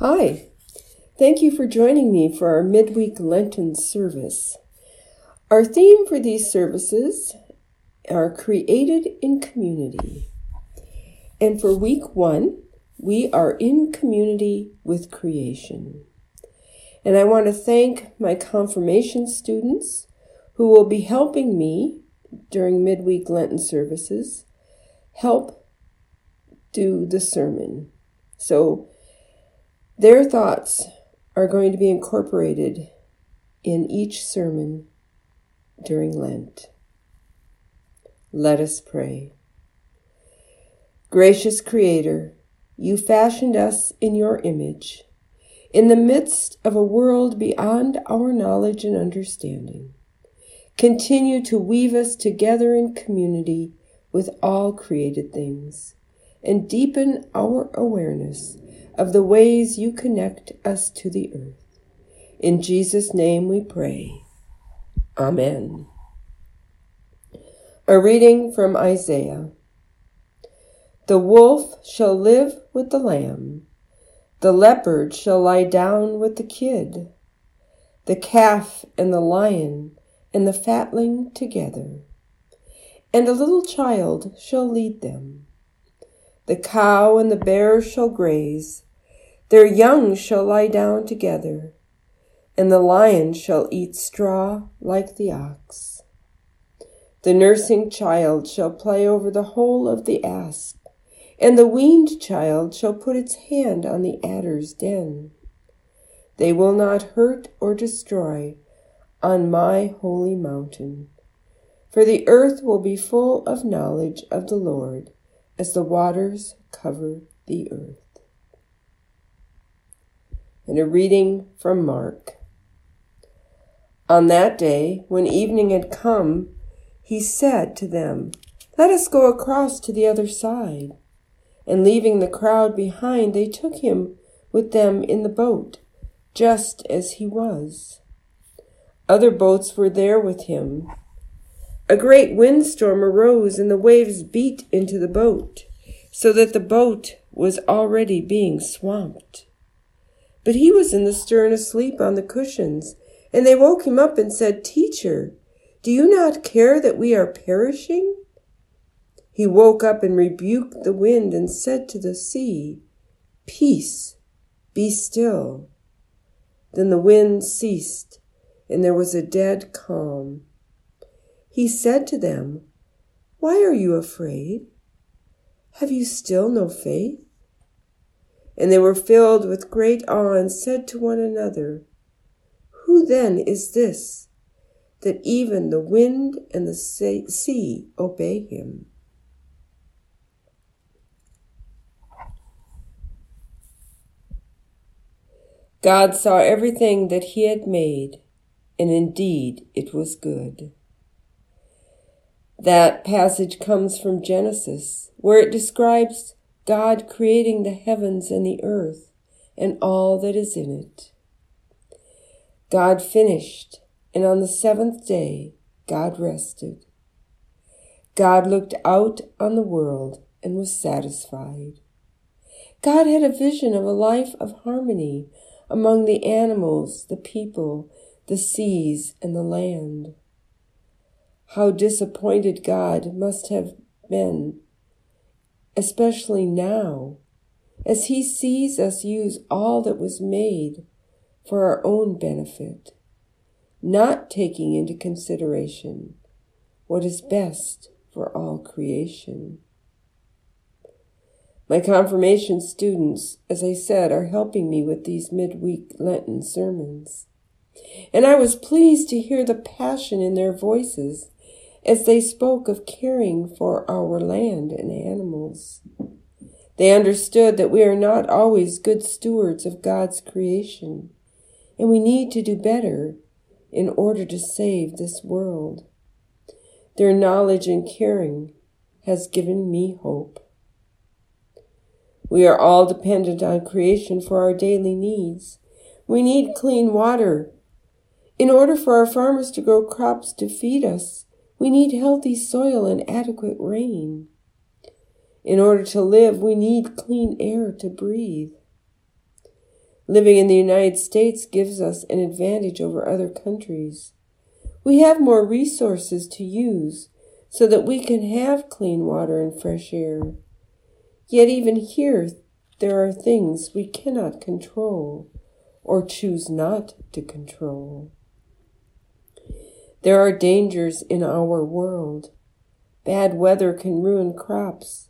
Hi, thank you for joining me for our midweek Lenten service. Our theme for these services are created in community. And for week one, we are in community with creation. And I want to thank my confirmation students who will be helping me during midweek Lenten services help do the sermon. So their thoughts are going to be incorporated in each sermon during Lent. Let us pray. Gracious Creator, you fashioned us in your image, in the midst of a world beyond our knowledge and understanding. Continue to weave us together in community with all created things, and deepen our awareness of the ways you connect us to the earth. In Jesus' name we pray. Amen. A reading from Isaiah. The wolf shall live with the lamb. The leopard shall lie down with the kid. The calf and the lion and the fatling together. And a little child shall lead them. The cow and the bear shall graze their young shall lie down together, and the lion shall eat straw like the ox. The nursing child shall play over the hole of the asp, and the weaned child shall put its hand on the adder's den. They will not hurt or destroy on my holy mountain. For the earth will be full of knowledge of the Lord as the waters cover the earth and a reading from Mark. On that day, when evening had come, he said to them, Let us go across to the other side. And leaving the crowd behind, they took him with them in the boat, just as he was. Other boats were there with him. A great windstorm arose, and the waves beat into the boat, so that the boat was already being swamped. But he was in the stern asleep on the cushions. And they woke him up and said, Teacher, do you not care that we are perishing? He woke up and rebuked the wind and said to the sea, Peace, be still. Then the wind ceased, and there was a dead calm. He said to them, Why are you afraid? Have you still no faith? And they were filled with great awe and said to one another, Who then is this, that even the wind and the sea obey him? God saw everything that he had made, and indeed it was good. That passage comes from Genesis, where it describes God creating the heavens and the earth and all that is in it. God finished, and on the seventh day, God rested. God looked out on the world and was satisfied. God had a vision of a life of harmony among the animals, the people, the seas, and the land. How disappointed God must have been especially now, as He sees us use all that was made for our own benefit, not taking into consideration what is best for all creation. My confirmation students, as I said, are helping me with these midweek Lenten sermons. And I was pleased to hear the passion in their voices as they spoke of caring for our land and animals. They understood that we are not always good stewards of God's creation, and we need to do better in order to save this world. Their knowledge and caring has given me hope. We are all dependent on creation for our daily needs. We need clean water. In order for our farmers to grow crops to feed us, we need healthy soil and adequate rain. In order to live, we need clean air to breathe. Living in the United States gives us an advantage over other countries. We have more resources to use so that we can have clean water and fresh air. Yet even here, there are things we cannot control or choose not to control. There are dangers in our world. Bad weather can ruin crops.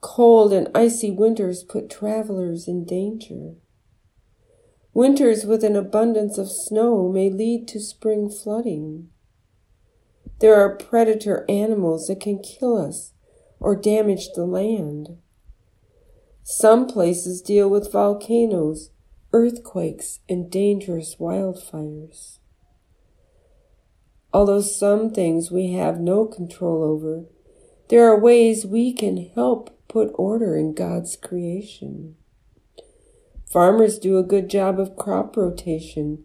Cold and icy winters put travelers in danger. Winters with an abundance of snow may lead to spring flooding. There are predator animals that can kill us or damage the land. Some places deal with volcanoes, earthquakes, and dangerous wildfires. Although some things we have no control over, there are ways we can help put order in God's creation. Farmers do a good job of crop rotation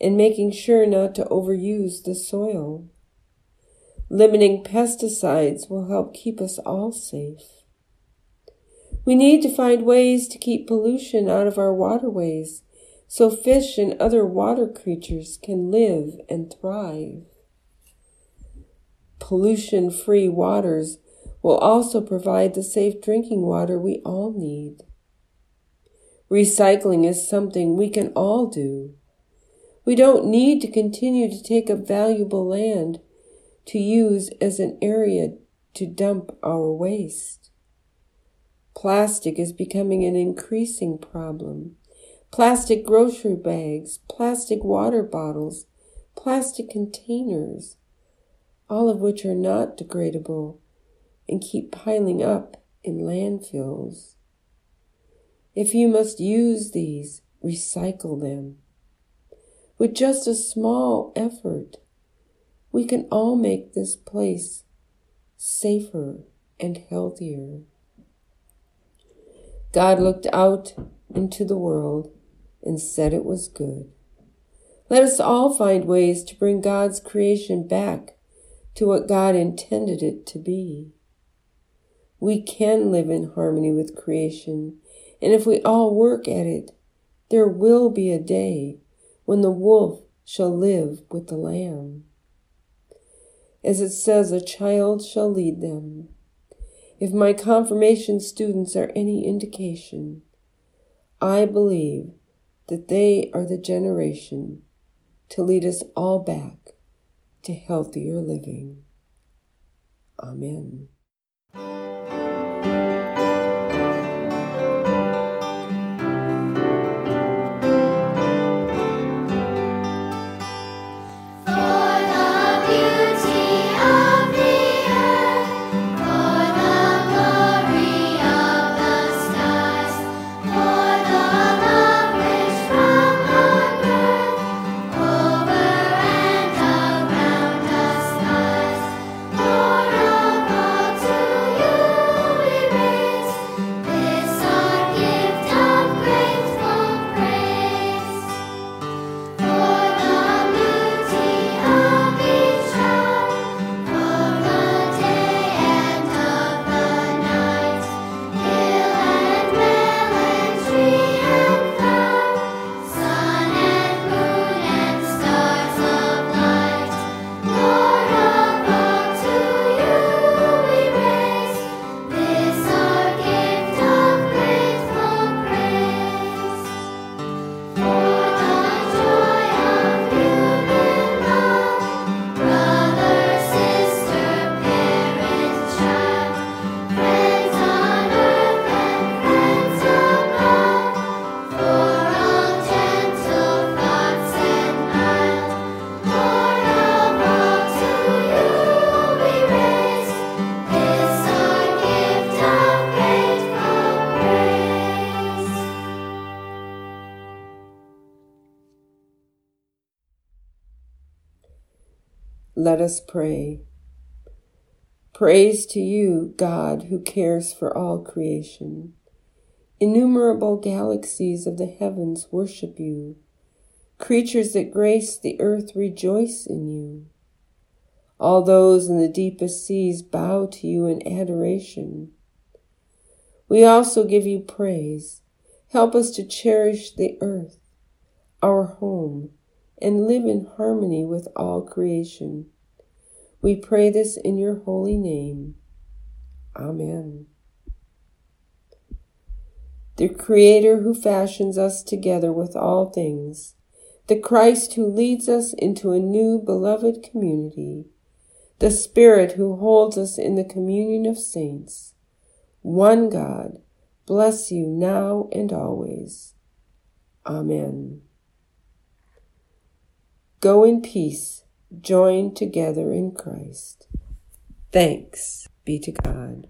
and making sure not to overuse the soil. Limiting pesticides will help keep us all safe. We need to find ways to keep pollution out of our waterways so fish and other water creatures can live and thrive. Pollution free waters will also provide the safe drinking water we all need. Recycling is something we can all do. We don't need to continue to take up valuable land to use as an area to dump our waste. Plastic is becoming an increasing problem. Plastic grocery bags, plastic water bottles, plastic containers, all of which are not degradable and keep piling up in landfills. If you must use these, recycle them. With just a small effort, we can all make this place safer and healthier. God looked out into the world and said it was good. Let us all find ways to bring God's creation back to what God intended it to be. We can live in harmony with creation and if we all work at it, there will be a day when the wolf shall live with the lamb. As it says, a child shall lead them. If my confirmation students are any indication, I believe that they are the generation to lead us all back to healthier living. Amen. Let us pray. Praise to you, God, who cares for all creation. Innumerable galaxies of the heavens worship you. Creatures that grace the earth rejoice in you. All those in the deepest seas bow to you in adoration. We also give you praise, Help us to cherish the earth, our home, and live in harmony with all creation. We pray this in your holy name. Amen. The Creator who fashions us together with all things, the Christ who leads us into a new beloved community, the Spirit who holds us in the communion of saints, one God, bless you now and always. Amen. Go in peace, joined together in Christ. Thanks be to God.